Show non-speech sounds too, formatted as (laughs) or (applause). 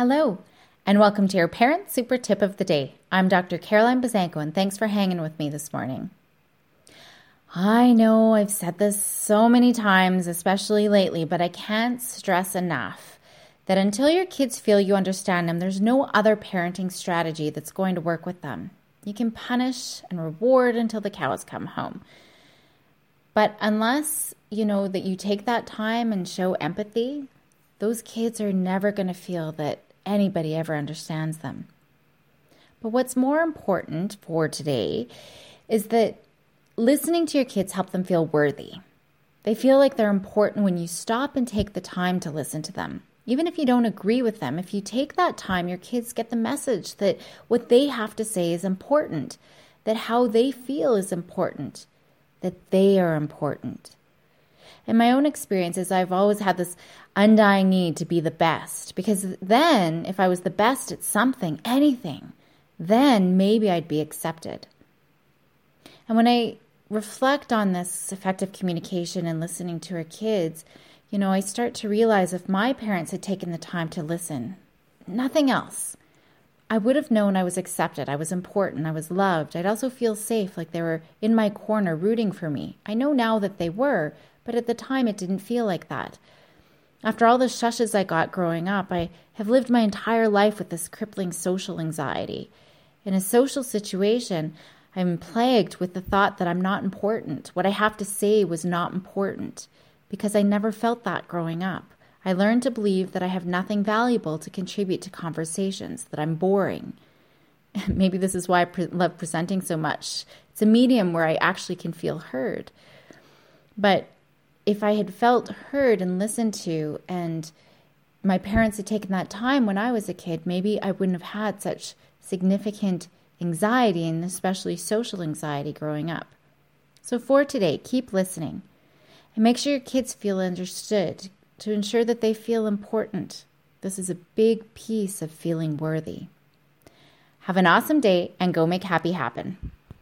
Hello, and welcome to your Parent Super Tip of the Day. I'm Dr. Caroline Buzanko, and thanks for hanging with me this morning. I know I've said this so many times, especially lately, but I can't stress enough that until your kids feel you understand them, there's no other parenting strategy that's going to work with them. You can punish and reward until the cows come home. But unless you know that you take that time and show empathy, those kids are never going to feel that anybody ever understands them. But what's more important for today is that listening to your kids help them feel worthy. They feel like they're important when you stop and take the time to listen to them. Even if you don't agree with them, if you take that time, your kids get the message that what they have to say is important, that how they feel is important, that they are important. In my own experiences, I've always had this undying need to be the best because then, if I was the best at something, anything, then maybe I'd be accepted. And when I reflect on this effective communication and listening to our kids, you know, I start to realize if my parents had taken the time to listen, nothing else, I would have known I was accepted, I was important, I was loved. I'd also feel safe, like they were in my corner rooting for me. I know now that they were, but at the time it didn't feel like that. After all the shushes I got growing up, I have lived my entire life with this crippling social anxiety. In a social situation, I'm plagued with the thought that I'm not important. What I have to say was not important because I never felt that growing up. I learned to believe that I have nothing valuable to contribute to conversations, that I'm boring. (laughs) Maybe this is why I pre- love presenting so much. It's a medium where I actually can feel heard. But if I had felt heard and listened to, and my parents had taken that time when I was a kid, maybe I wouldn't have had such significant anxiety and especially social anxiety growing up. So, for today, keep listening and make sure your kids feel understood to ensure that they feel important. This is a big piece of feeling worthy. Have an awesome day and go make happy happen.